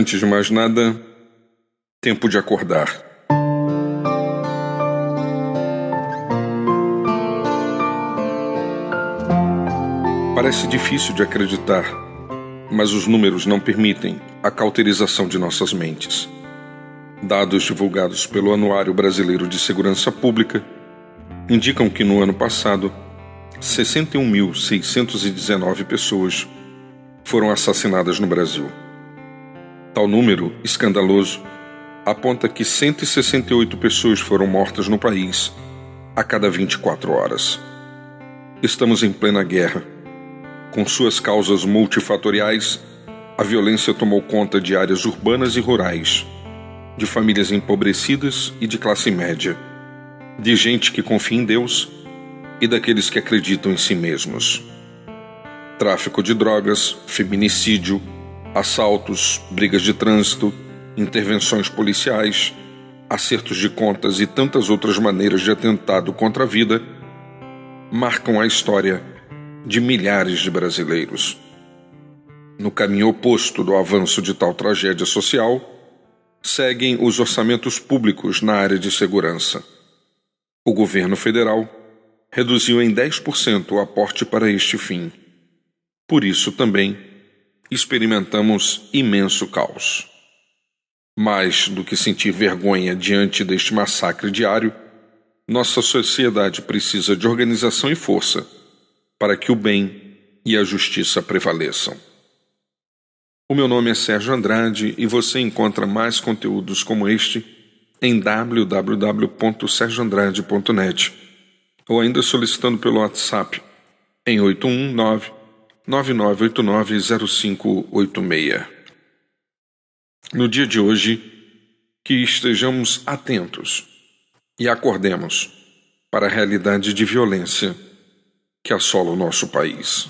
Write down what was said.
Antes de mais nada, tempo de acordar. Parece difícil de acreditar, mas os números não permitem a cauterização de nossas mentes. Dados divulgados pelo Anuário Brasileiro de Segurança Pública indicam que no ano passado, 61.619 pessoas foram assassinadas no Brasil. Tal número escandaloso aponta que 168 pessoas foram mortas no país a cada 24 horas. Estamos em plena guerra. Com suas causas multifatoriais, a violência tomou conta de áreas urbanas e rurais, de famílias empobrecidas e de classe média, de gente que confia em Deus e daqueles que acreditam em si mesmos. Tráfico de drogas, feminicídio, assaltos, brigas de trânsito, intervenções policiais, acertos de contas e tantas outras maneiras de atentado contra a vida marcam a história de milhares de brasileiros. No caminho oposto do avanço de tal tragédia social, seguem os orçamentos públicos na área de segurança. O governo federal reduziu em 10% o aporte para este fim. Por isso também experimentamos imenso caos. Mais do que sentir vergonha diante deste massacre diário, nossa sociedade precisa de organização e força para que o bem e a justiça prevaleçam. O meu nome é Sérgio Andrade e você encontra mais conteúdos como este em www.sergioandrade.net ou ainda solicitando pelo WhatsApp em 819 9989 0586. No dia de hoje, que estejamos atentos e acordemos para a realidade de violência que assola o nosso país.